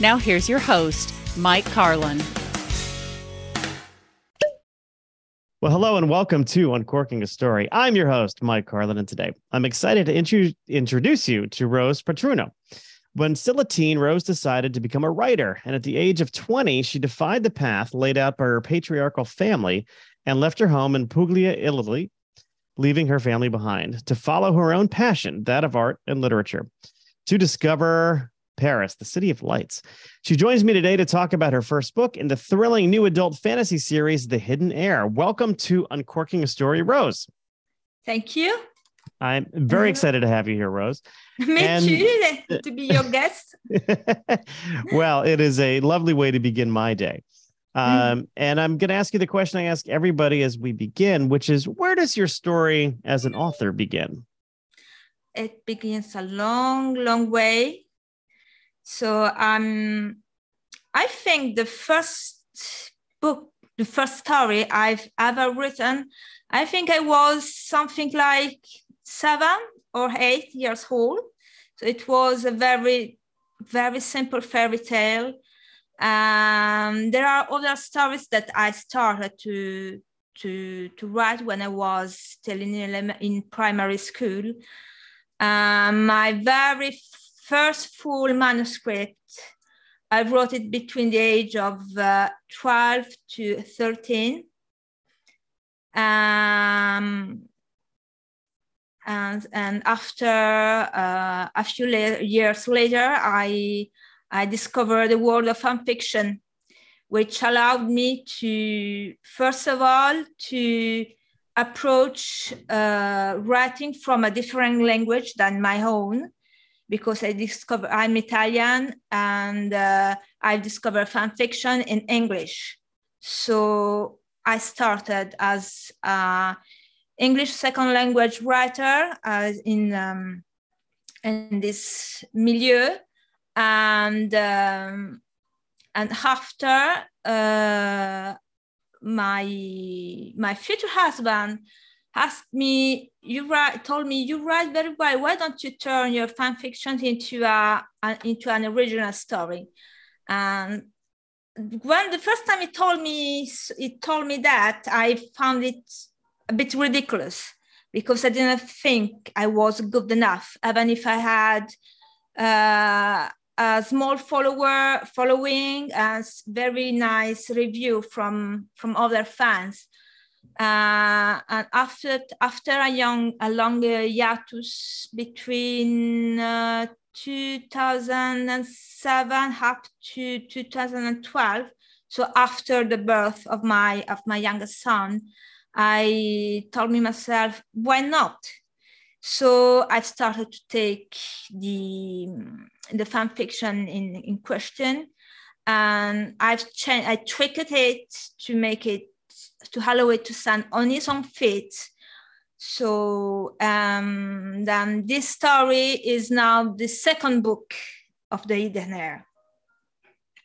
Now, here's your host, Mike Carlin. Well, hello and welcome to Uncorking a Story. I'm your host, Mike Carlin, and today I'm excited to intru- introduce you to Rose Patruno. When still a teen, Rose decided to become a writer, and at the age of 20, she defied the path laid out by her patriarchal family and left her home in Puglia, Italy, leaving her family behind to follow her own passion, that of art and literature. To discover Paris, the City of Lights. She joins me today to talk about her first book in the thrilling new adult fantasy series, The Hidden Heir. Welcome to Uncorking a Story, Rose. Thank you. I'm very excited to have you here, Rose. Me and... too, to be your guest. well, it is a lovely way to begin my day. Mm. Um, and I'm going to ask you the question I ask everybody as we begin, which is where does your story as an author begin? It begins a long, long way so um, I think the first book, the first story I've ever written, I think I was something like seven or eight years old. So it was a very, very simple fairy tale. Um, there are other stories that I started to to to write when I was still in in primary school. Um, my very first full manuscript, I wrote it between the age of uh, 12 to 13. Um, and, and after uh, a few la- years later, I, I discovered the world of fan fiction, which allowed me to, first of all, to approach uh, writing from a different language than my own because I discovered I'm Italian and uh, I discovered fan fiction in English. So I started as an English second language writer uh, in um, in this milieu, and um, and after uh, my my future husband asked me, you write, told me you write very well. Why don't you turn your fan fiction into a, a into an original story? And when the first time he told me he told me that, I found it a bit ridiculous because I didn't think I was good enough, even if I had uh, a small follower following and very nice review from from other fans. Uh, and after after a young a longer hiatus between uh, 2007 up to 2012 so after the birth of my of my youngest son i told me myself why not? So i started to take the the fan fiction in in question and i've changed i tweaked it to make it to allow it to stand on its own feet. So um, then this story is now the second book of the Hidden Heir.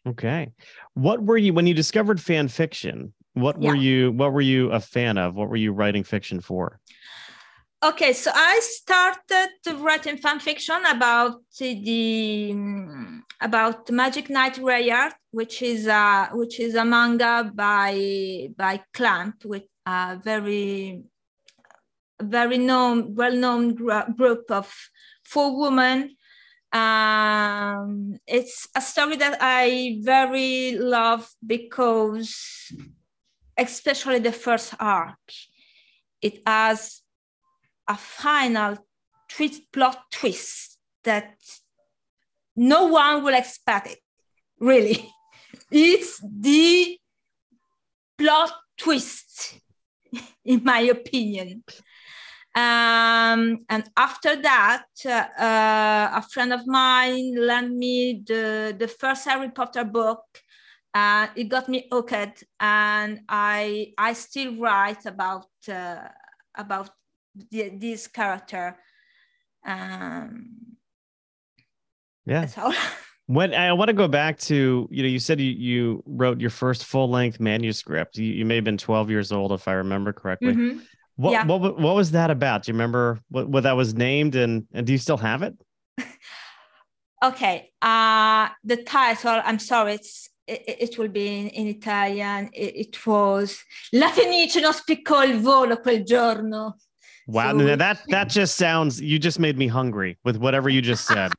Okay. What were you when you discovered fan fiction? What were you what were you a fan of? What were you writing fiction for? Okay, so I started writing fan fiction about the about Magic Knight Rayearth, which is a which is a manga by by Clamp, with a very very known, well-known group of four women. Um, it's a story that I very love because, especially the first arc, it has a final twist, plot twist that no one will expect it. Really, it's the plot twist, in my opinion. Um, and after that, uh, a friend of mine lent me the, the first Harry Potter book. Uh, it got me hooked, and I I still write about uh, about the, this character. Um, yeah. When I want to go back to, you know, you said you, you wrote your first full length manuscript. You, you, may have been 12 years old, if I remember correctly. Mm-hmm. What, yeah. what what was that about? Do you remember what, what that was named and and do you still have it? okay. Uh the title, I'm sorry, it's it, it will be in, in Italian. It, it, was La Fenice non spiccò il volo quel giorno. Wow, so, that that just sounds you just made me hungry with whatever you just said.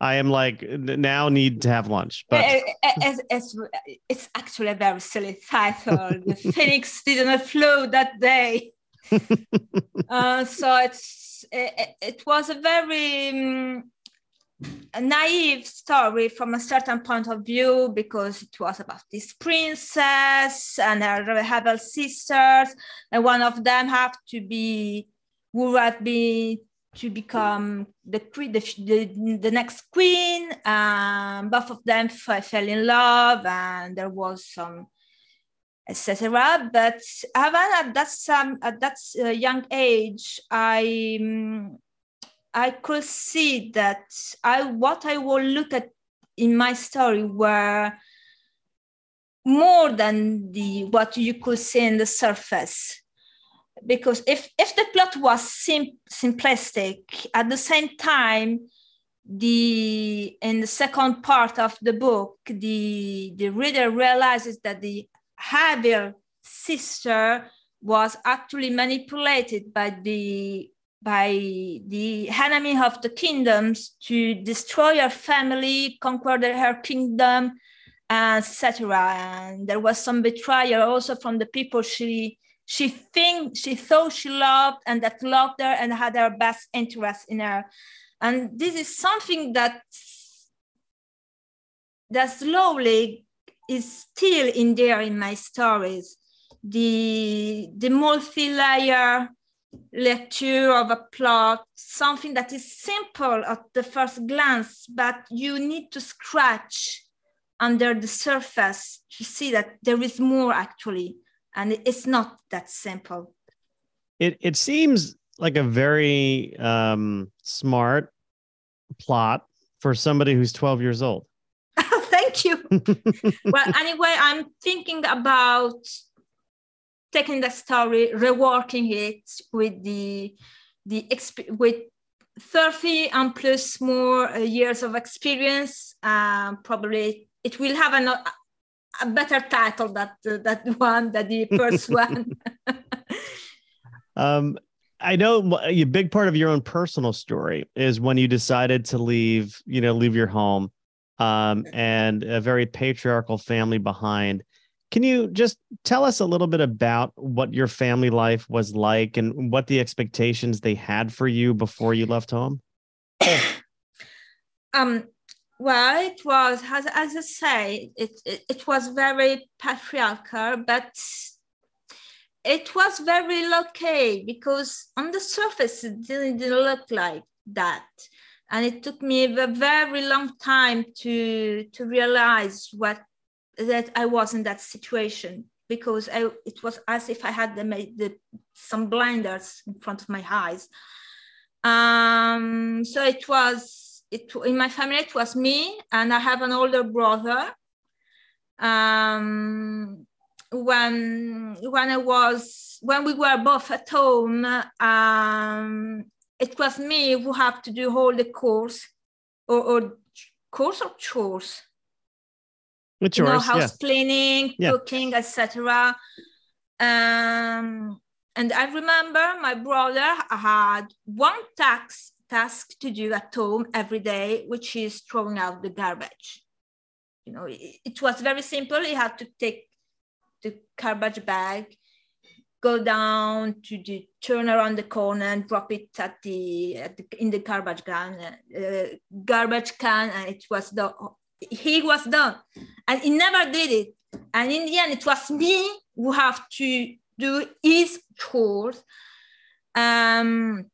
I am like now need to have lunch. But it's, it's, it's actually a very silly title. the phoenix didn't flow that day. uh, so it's it, it, was a very um, a naive story from a certain point of view because it was about this princess and her rebel sisters, and one of them have to be who have been to become the the, the, next queen. Um, both of them fell in love, and there was some etc. But even at that some at that uh, young age, I I could see that I what I will look at in my story were more than the what you could see in the surface because if if the plot was sim- simplistic at the same time the in the second part of the book the the reader realizes that the Habil sister was actually manipulated by the by the enemy of the kingdoms to destroy her family, conquer her kingdom, etc. And there was some betrayal also from the people she she think she thought she loved and that loved her and had her best interest in her. And this is something that that slowly is still in there in my stories. The, the multi-layer lecture of a plot, something that is simple at the first glance, but you need to scratch under the surface to see that there is more actually, and it's not that simple. It it seems like a very um, smart plot for somebody who's 12 years old. Thank you. well, anyway, I'm thinking about taking the story, reworking it with the the exp- with 30 and plus more uh, years of experience. Um, probably it will have an, a better title that that one that the first one. um, I know a big part of your own personal story is when you decided to leave, you know, leave your home um, and a very patriarchal family behind. Can you just tell us a little bit about what your family life was like and what the expectations they had for you before you left home? um, well, it was, as, as I say, it, it, it was very patriarchal, but it was very okay because on the surface it didn't, didn't look like that and it took me a very long time to to realize what that I was in that situation because I, it was as if I had the, the, some blinders in front of my eyes. Um, so it was it in my family. It was me, and I have an older brother. Um, when when I was when we were both at home, um, it was me who have to do all the course or, or course of chores. With You know, house yeah. cleaning, Yeah. cooking, etc. Um, and I remember my brother had one task task to do at home every day, which is throwing out the garbage. You know, it, it was very simple. He had to take the garbage bag, go down to the turn around the corner and drop it at the, at the in the garbage can, uh, garbage can, and it was the he was done, and he never did it. And in the end, it was me who have to do his chores. Um,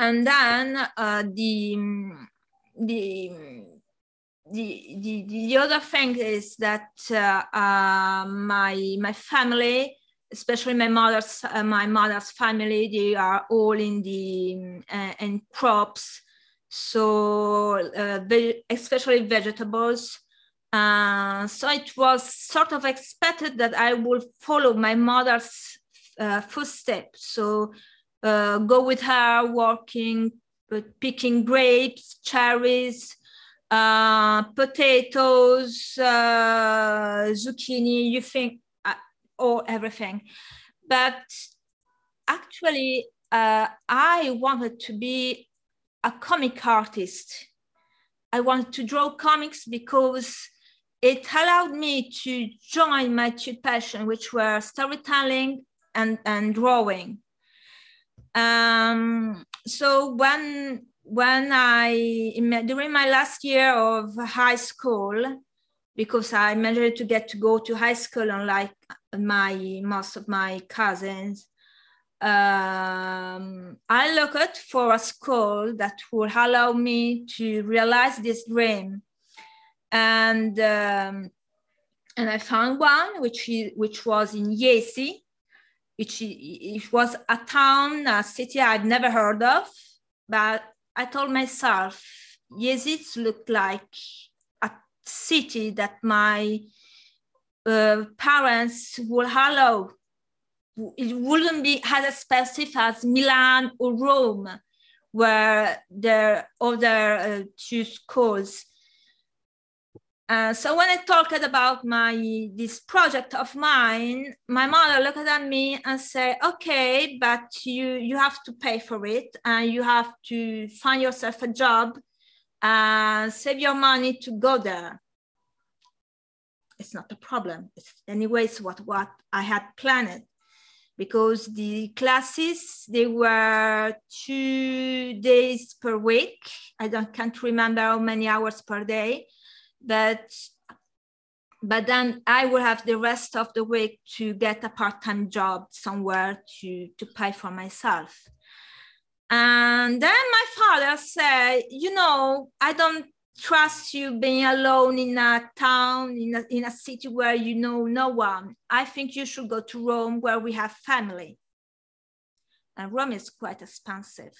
and then uh, the the the, the, the other thing is that uh, uh, my my family, especially my mother's uh, my mother's family, they are all in the uh, in crops, so especially vegetables. Uh, so it was sort of expected that I would follow my mother's uh, footsteps. So uh, go with her working, uh, picking grapes, cherries, uh, potatoes, uh, zucchini, you think, uh, or everything. But actually, uh, I wanted to be a comic artist. I wanted to draw comics because it allowed me to join my two passions, which were storytelling and, and drawing. Um, so when when I during my last year of high school, because I managed to get to go to high school unlike my most of my cousins, um, I looked for a school that would allow me to realize this dream, and um, and I found one which is, which was in Jesi, which it was a town, a city I'd never heard of, but I told myself, Jesi looked like a city that my uh, parents would allow. It wouldn't be as expensive as Milan or Rome, where there are other uh, two schools. Uh, so when I talked about my this project of mine, my mother looked at me and said, "Okay, but you you have to pay for it, and you have to find yourself a job, and save your money to go there." It's not a problem. It's anyways what what I had planned, because the classes they were two days per week. I don't can't remember how many hours per day but but then I will have the rest of the week to get a part-time job somewhere to to pay for myself. And then my father said, you know, I don't trust you being alone in a town, in a, in a city where you know no one. I think you should go to Rome where we have family. And Rome is quite expensive.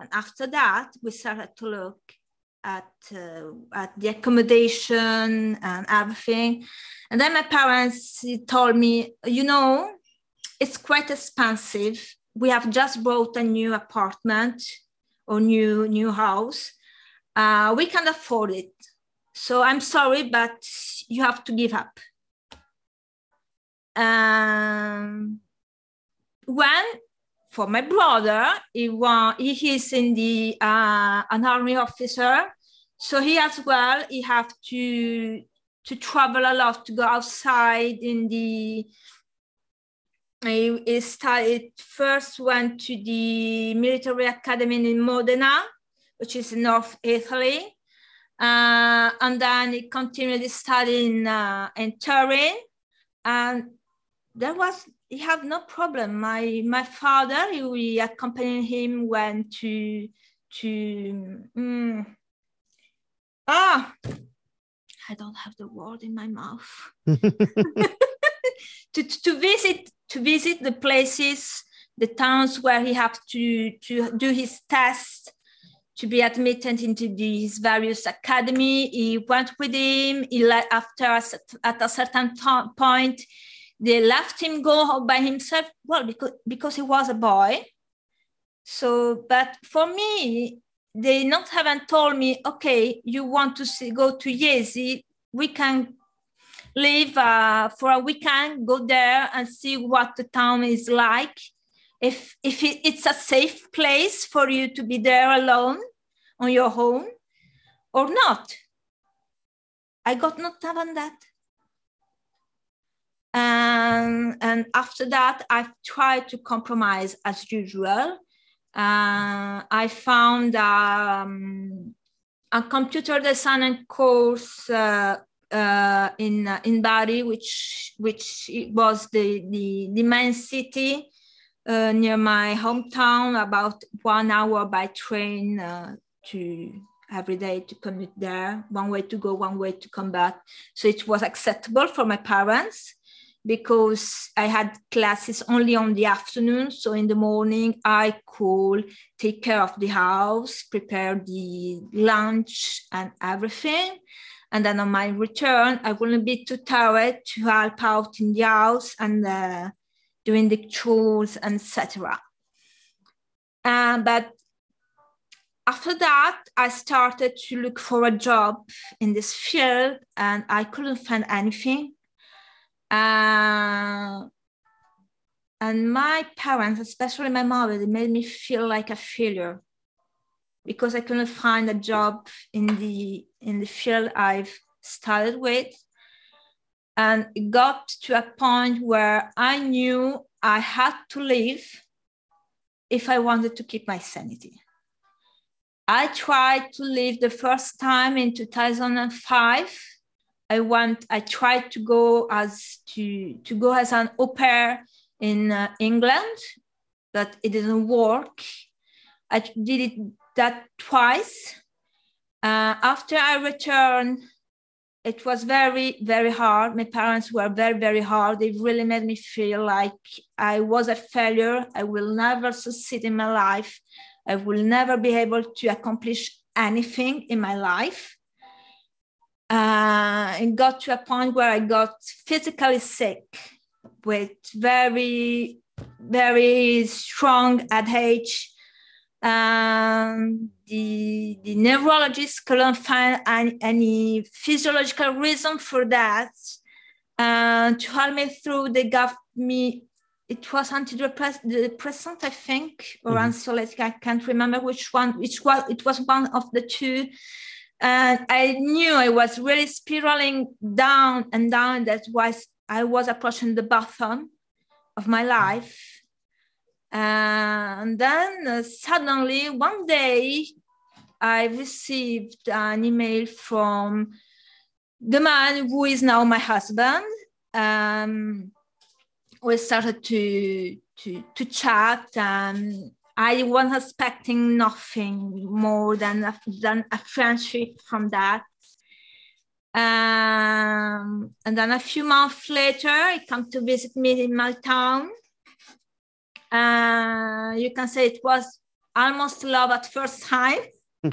And after that, we started to look at uh, at the accommodation and everything. And then my parents told me, you know, it's quite expensive. We have just bought a new apartment or new new house. Uh, we can't afford it. So I'm sorry, but you have to give up. Um, when for my brother, he, wa- he is in the uh, an army officer, so he as well he have to to travel a lot to go outside in the. He, he started first went to the military academy in Modena, which is North Italy, uh, and then he continued studying uh, in Turin, and there was he had no problem. My my father, he, we accompanied him went to to mm, ah, I don't have the word in my mouth to to visit to visit the places, the towns where he have to to do his tests to be admitted into these various academy. He went with him. He left after a, at a certain point they left him go by himself well because because he was a boy so but for me they not haven't told me, okay, you want to see, go to Jesi, we can live uh, for a weekend, go there and see what the town is like. If, if it, it's a safe place for you to be there alone on your own or not. I got not having that. And, and after that, I tried to compromise as usual. Uh, I found um, a computer design course uh, uh, in uh, in Bari, which which was the the, the main city uh, near my hometown, about one hour by train uh, to every day to commute there, one way to go, one way to come back. So it was acceptable for my parents because I had classes only on the afternoon. So in the morning, I could take care of the house, prepare the lunch and everything. And then on my return, I wouldn't be too tired to help out in the house and uh, doing the chores, etc. Uh, but after that, I started to look for a job in this field and I couldn't find anything. Uh, and my parents, especially my mother, they made me feel like a failure because I couldn't find a job in the in the field I've started with. And it got to a point where I knew I had to leave if I wanted to keep my sanity. I tried to leave the first time in 2005. I went, I tried to go as to, to go as an au pair in uh, England, but it didn't work. I did it that twice. Uh, after I returned, it was very, very hard. My parents were very, very hard. They really made me feel like I was a failure. I will never succeed in my life. I will never be able to accomplish anything in my life. Uh, it got to a point where I got physically sick with very, very strong headache um, the, the neurologist couldn't find any, any physiological reason for that. Uh, to help me through, they gave me, it was antidepressant, I think, or mm-hmm. anxiolytic, I can't remember which one, which was, it was one of the two. And I knew I was really spiraling down and down. That was, I was approaching the bottom of my life and then uh, suddenly one day, I received an email from the man who is now my husband. Um, we started to, to, to chat and I was expecting nothing more than a, than a friendship from that. Um, and then a few months later, he came to visit me in my town uh, you can say it was almost love at first sight.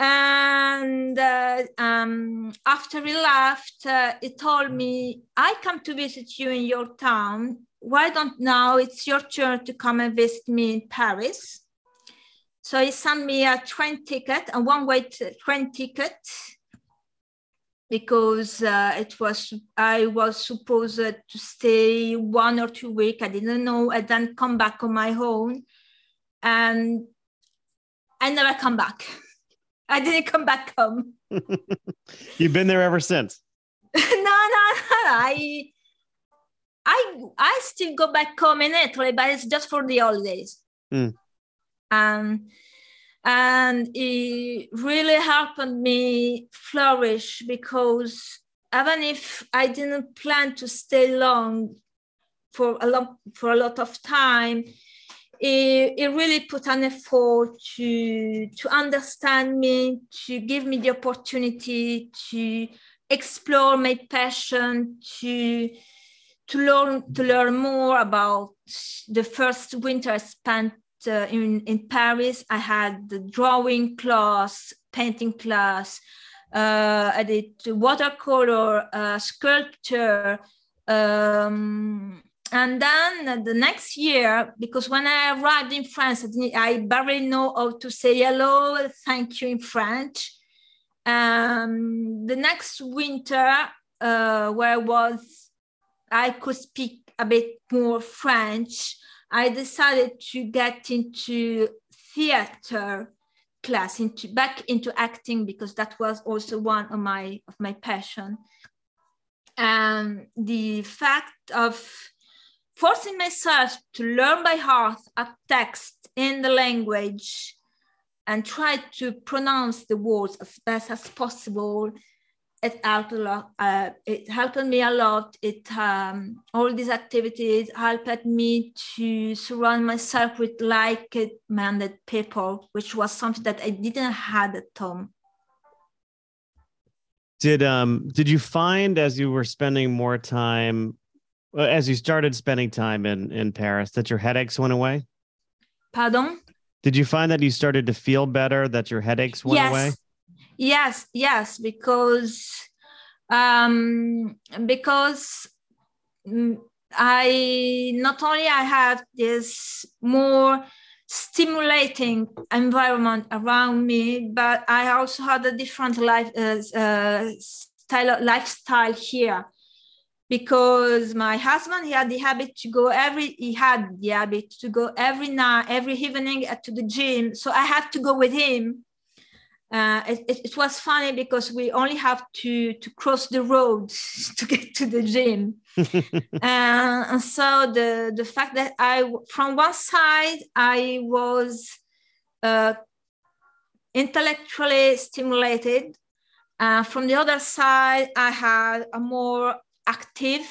and uh, um, after he left, uh, he told me, I come to visit you in your town. Why don't now it's your turn to come and visit me in Paris? So he sent me a train ticket, a one-way train ticket because uh, it was I was supposed to stay one or two weeks. I didn't know. I then come back on my own, and I never come back. I didn't come back home. You've been there ever since. no, no, no. I, I, I still go back home in Italy, but it's just for the holidays. Mm. Um, and it really helped me flourish because even if I didn't plan to stay long for a lot for a lot of time, it, it really put an effort to to understand me, to give me the opportunity to explore my passion, to to learn to learn more about the first winter I spent uh, in, in Paris, I had the drawing class, painting class, uh, I did watercolor, uh, sculpture, um, and then the next year, because when I arrived in France, I barely know how to say hello, thank you in French. Um, the next winter, uh, where I was, I could speak a bit more French. I decided to get into theater class, into back into acting because that was also one of my of my passion. And the fact of forcing myself to learn by heart a text in the language and try to pronounce the words as best as possible it helped a lot uh, it helped me a lot it um, all these activities helped me to surround myself with like-minded people which was something that i didn't have at home did um did you find as you were spending more time as you started spending time in in Paris that your headaches went away? Pardon? Did you find that you started to feel better that your headaches went yes. away? Yes, yes, because um because I not only I have this more stimulating environment around me, but I also had a different life uh, uh, style lifestyle here. Because my husband he had the habit to go every he had the habit to go every night every evening to the gym. So i had to go with him uh, it, it, was funny because we only have to to cross the road to get to the gym. Uh, and so the the fact that i from one side i was uh, intellectually stimulated uh, from the other side i had a more active,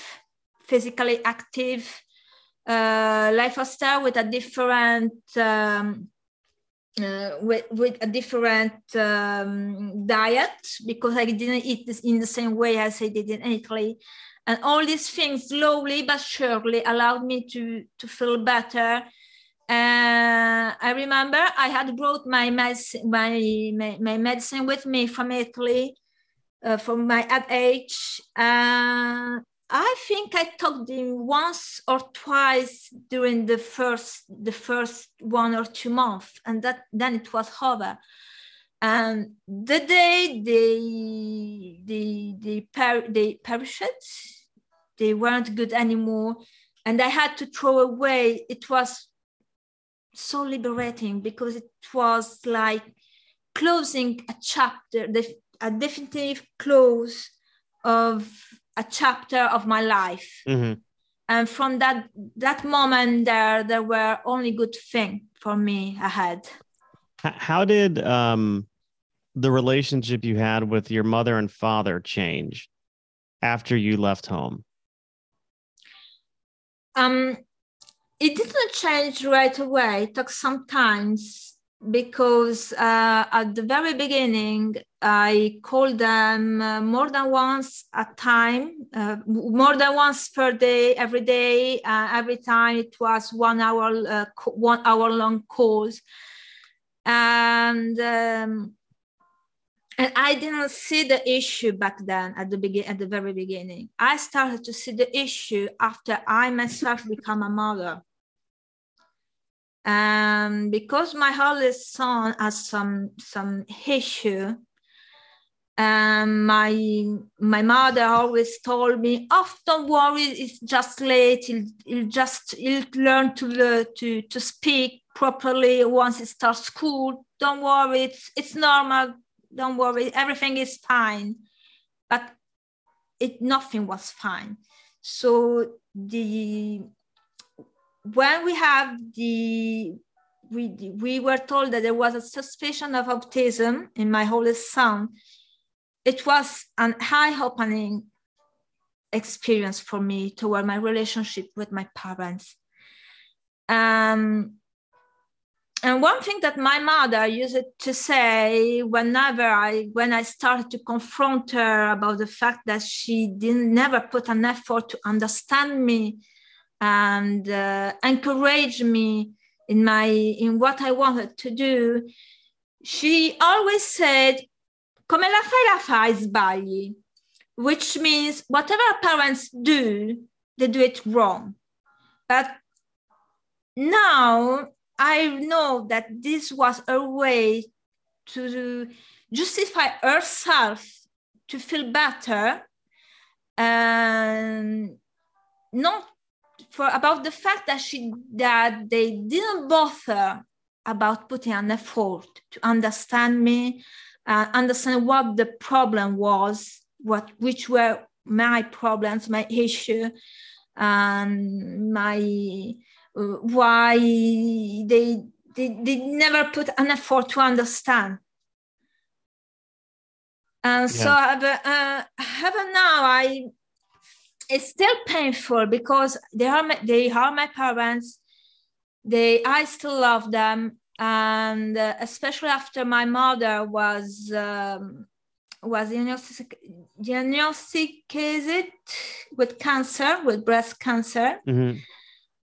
physically active uh, lifestyle with a different um, uh, with, with a different um, diet because I didn't eat this in the same way as I did in Italy. And all these things slowly but surely allowed me to, to feel better. Uh, I remember I had brought my medicine, my, my, my medicine with me from Italy uh, from my at age. Uh, I think I talked him once or twice during the first the first one or two months, and that then it was over. And the day they they they, per, they perished, they weren't good anymore, and I had to throw away. It was so liberating because it was like closing a chapter. A definitive close of a chapter of my life. Mm-hmm. And from that that moment there, there were only good things for me ahead. How did um, the relationship you had with your mother and father change after you left home? Um, it didn't change right away. It took some times because uh, at the very beginning i called them uh, more than once a time uh, more than once per day every day uh, every time it was one hour uh, one hour long calls. And um, and i didn't see the issue back then at the begin at the very beginning. I started to see the issue after i myself become a mother um, because my oldest son has some some issue um, my my mother always told me oh don't worry it's just late. He'll, he'll just he'll learn to to to speak properly once he starts school. Don't worry it's it's normal. Don't worry everything is fine. But it nothing was fine. So the when we have the we we were told that there was a suspicion of autism in my oldest son it was an eye-opening experience for me toward my relationship with my parents. Um, and one thing that my mother used to say whenever I when I started to confront her about the fact that she didn't never put an effort to understand me and uh, encourage me in my in what I wanted to do, she always said, "Come la fai la fai sbagli," which means whatever parents do, they do it wrong. but now I know that this was a way to justify herself to feel better and not for about the fact that she that they didn't bother about putting an effort to understand me uh, understand what the problem was what which were my problems my issue and my uh, why they, they they never put an effort to understand and yeah. so uh, even now i it's still painful because they are my, they are my parents. They i still love them. And uh, especially after my mother was um, was diagnostic, diagnosticated with cancer with breast cancer. Mm-hmm.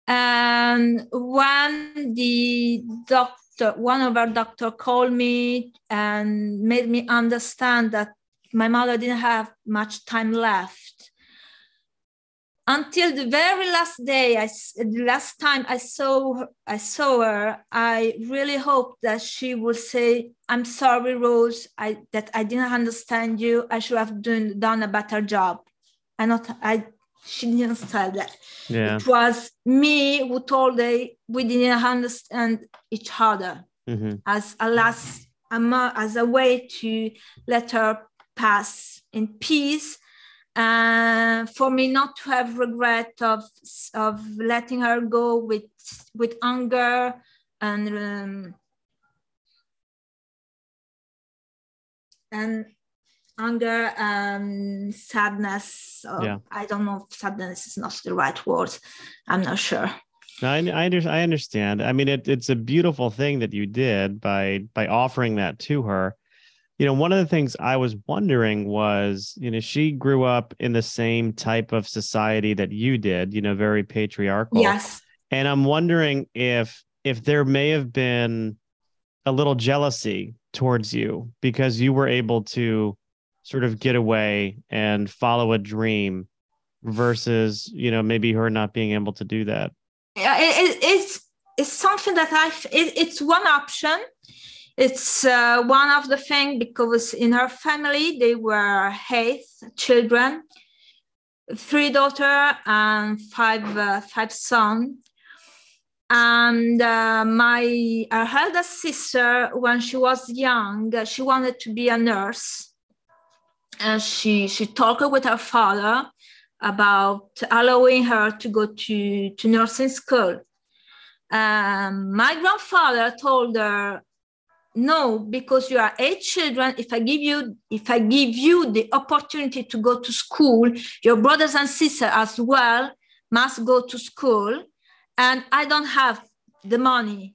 and when the doctor one of our doctor called me and made me understand that my mother didn't have much time left until the very last day I, the last time i saw her, i saw her i really hoped that she would say i'm sorry rose I, that i didn't understand you i should have done, done a better job i not i she didn't say that yeah. it was me who told her we didn't understand each other mm-hmm. as a last as a way to let her pass in peace uh, for me not to have regret of of letting her go with with anger and um, and anger and sadness yeah. i don't know if sadness is not the right word i'm not sure I, I, I understand. I mean, it, it's a beautiful thing that you did by by offering that to her you know, one of the things I was wondering was, you know, she grew up in the same type of society that you did, you know, very patriarchal. Yes. And I'm wondering if if there may have been a little jealousy towards you because you were able to sort of get away and follow a dream versus, you know, maybe her not being able to do that. Yeah, it, it's it's something that I it, it's one option it's uh, one of the things because in her family they were eight children three daughter and five uh, five sons and uh, my her eldest sister when she was young she wanted to be a nurse. And she she talked with her father about allowing her to go to to nursing school. Um, my grandfather told her no because you are eight children if i give you if i give you the opportunity to go to school your brothers and sisters as well must go to school and i don't have the money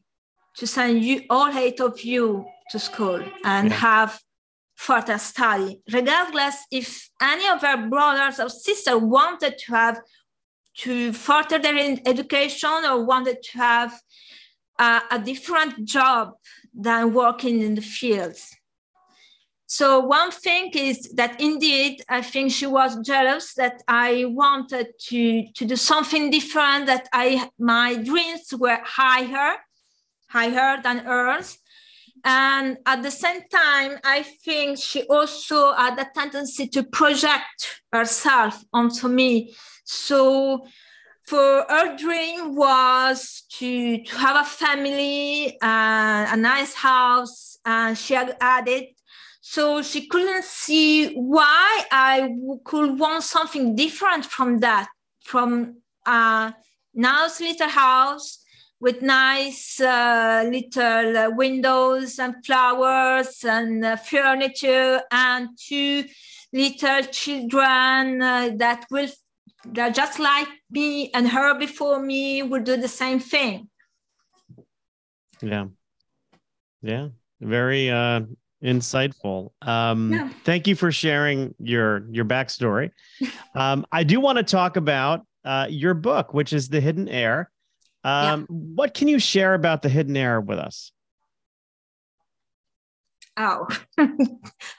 to send you all eight of you to school and yeah. have further study regardless if any of our brothers or sisters wanted to have to further their education or wanted to have uh, a different job than working in the fields. So one thing is that indeed, I think she was jealous that I wanted to, to do something different, that I my dreams were higher, higher than hers. And at the same time, I think she also had a tendency to project herself onto me. So for her dream was to, to have a family, uh, a nice house, and she had added. So she couldn't see why I could want something different from that, from a nice little house with nice uh, little windows and flowers and uh, furniture and two little children uh, that will that just like me and her before me would do the same thing. Yeah. Yeah. Very uh insightful. Um yeah. thank you for sharing your your backstory. um I do want to talk about uh your book, which is The Hidden Heir Um yeah. what can you share about The Hidden Heir with us? Oh,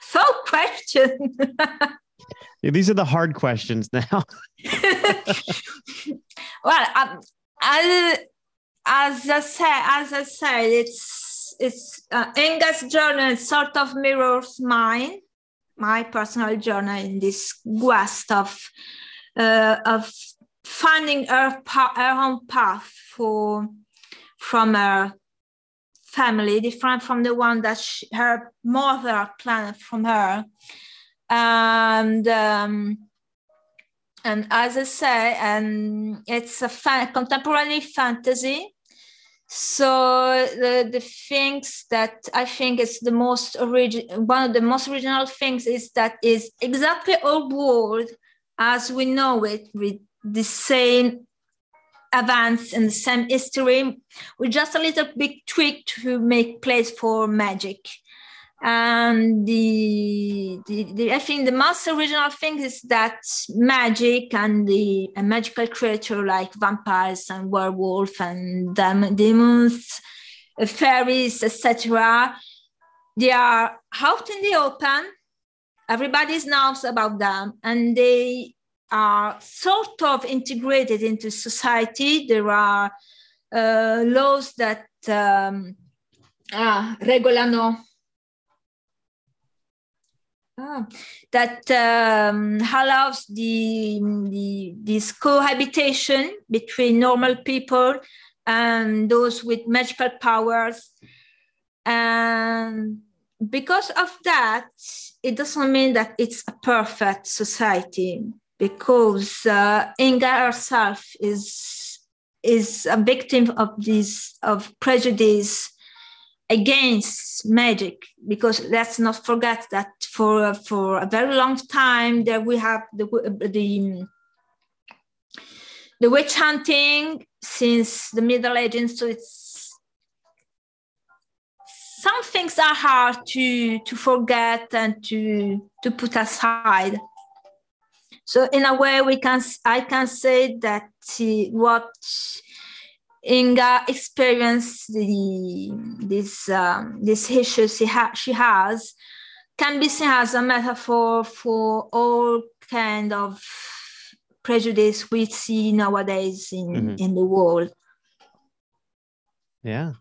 so question. These are the hard questions now. well, um, as, as I said, as I said, it's it's uh, Inga's journey sort of mirrors mine, my personal journey in this quest of uh, of finding her, her own path for from her family, different from the one that she, her mother planned from her, and. Um, and as I say, and it's a contemporary fantasy. So the, the things that I think is the most original, one of the most original things is that is exactly our world as we know it with the same events and the same history with just a little big tweak to make place for magic and the, the, the, I think the most original thing is that magic and the a magical creature like vampires and werewolf and demons, fairies, etc. They are out in the open. Everybody knows about them, and they are sort of integrated into society. There are uh, laws that um, ah, regolano Ah, that um, allows the, the this cohabitation between normal people and those with magical powers. And because of that, it doesn't mean that it's a perfect society because uh, Inga herself is is a victim of this of prejudice against magic because let's not forget that for for a very long time that we have the the the witch hunting since the middle ages so it's some things are hard to to forget and to to put aside. So in a way we can i can say that uh, what Inga experienced the, this, um, this issue she, ha- she has can be seen as a metaphor for all kind of prejudice we see nowadays in, mm-hmm. in the world. Yeah.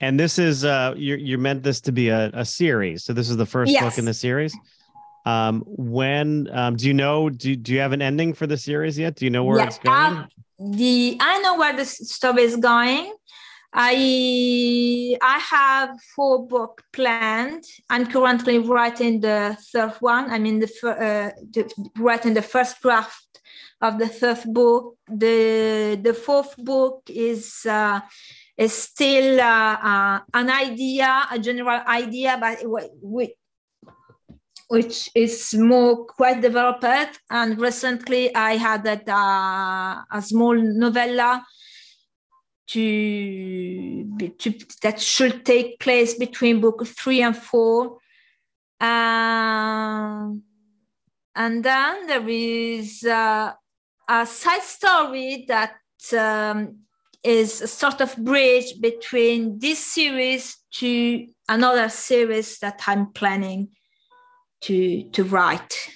And this is uh you you meant this to be a, a series. So this is the first yes. book in the series. Um when um do you know do, do you have an ending for the series yet? Do you know where yeah, it's going? The I know where the story is going. I I have four book planned. I'm currently writing the third one. I mean the, uh, the writing the first draft of the third book. The the fourth book is uh, is still uh, uh an idea, a general idea, but we, which is more quite developed. And recently I had a, a small novella to, to, that should take place between book three and four. Um, and then there is uh, a side story that um, is a sort of bridge between this series to another series that I'm planning to to write.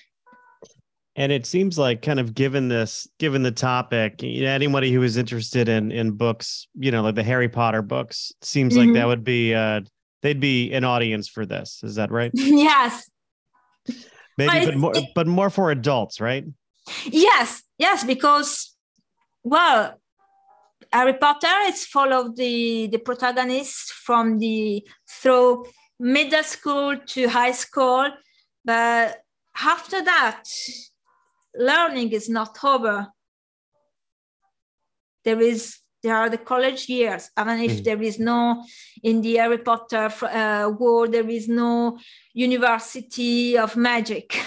And it seems like kind of given this given the topic you know, anybody who is interested in in books you know like the harry potter books seems mm-hmm. like that would be uh they'd be an audience for this. Is that right? Yes. Maybe but, but more but more for adults right? Yes yes because well harry potter is followed the the protagonist from the through middle school to high school but after that, learning is not over. There is there are the college years, even if mm. there is no in the Harry Potter uh, world, there is no university of magic.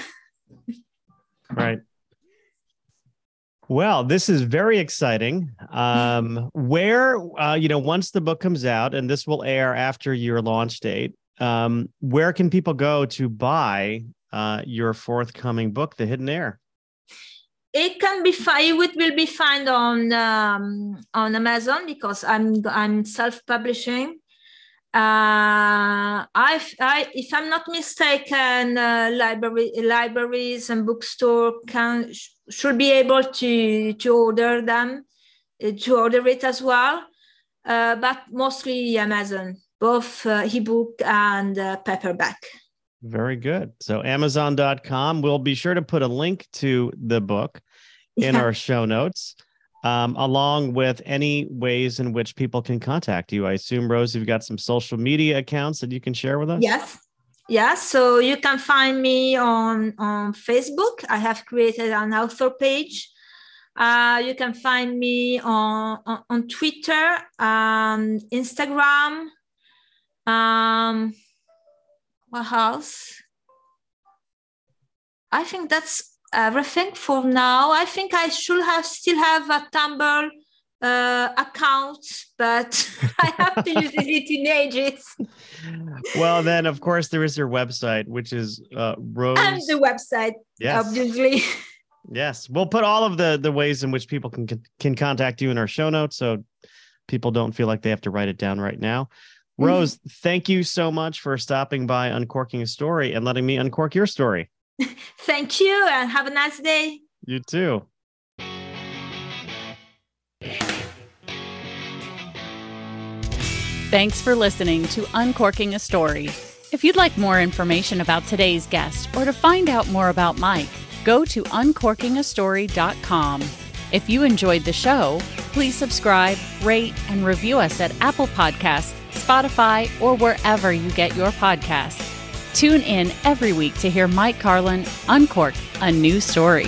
right. Well, this is very exciting. Um, where, uh, you know, once the book comes out, and this will air after your launch date, um, where can people go to buy uh, your forthcoming book, The Hidden Heir? It can be found. It will be found on um, on Amazon because I'm I'm self publishing. Uh, I, I, if I'm not mistaken, uh, library, libraries and bookstore can should be able to to order them to order it as well, uh, but mostly Amazon, both uh, ebook and uh, paperback. Very good. So Amazon.com. We'll be sure to put a link to the book in yeah. our show notes, um, along with any ways in which people can contact you. I assume, Rose, you've got some social media accounts that you can share with us? Yes. Yeah, so you can find me on, on Facebook. I have created an author page. Uh, you can find me on, on, on Twitter, um, Instagram. Um, what else? I think that's everything for now. I think I should have still have a Tumblr uh, account, but I have to use it in ages. Well, then of course there is your website, which is uh, Rose. And the website, yes. obviously. Yes, we'll put all of the the ways in which people can can contact you in our show notes, so people don't feel like they have to write it down right now. Rose, thank you so much for stopping by, uncorking a story, and letting me uncork your story. thank you, and have a nice day. You too. Thanks for listening to Uncorking a Story. If you'd like more information about today's guest or to find out more about Mike, go to uncorkingastory.com. If you enjoyed the show, please subscribe, rate, and review us at Apple Podcasts, Spotify, or wherever you get your podcasts. Tune in every week to hear Mike Carlin uncork a new story.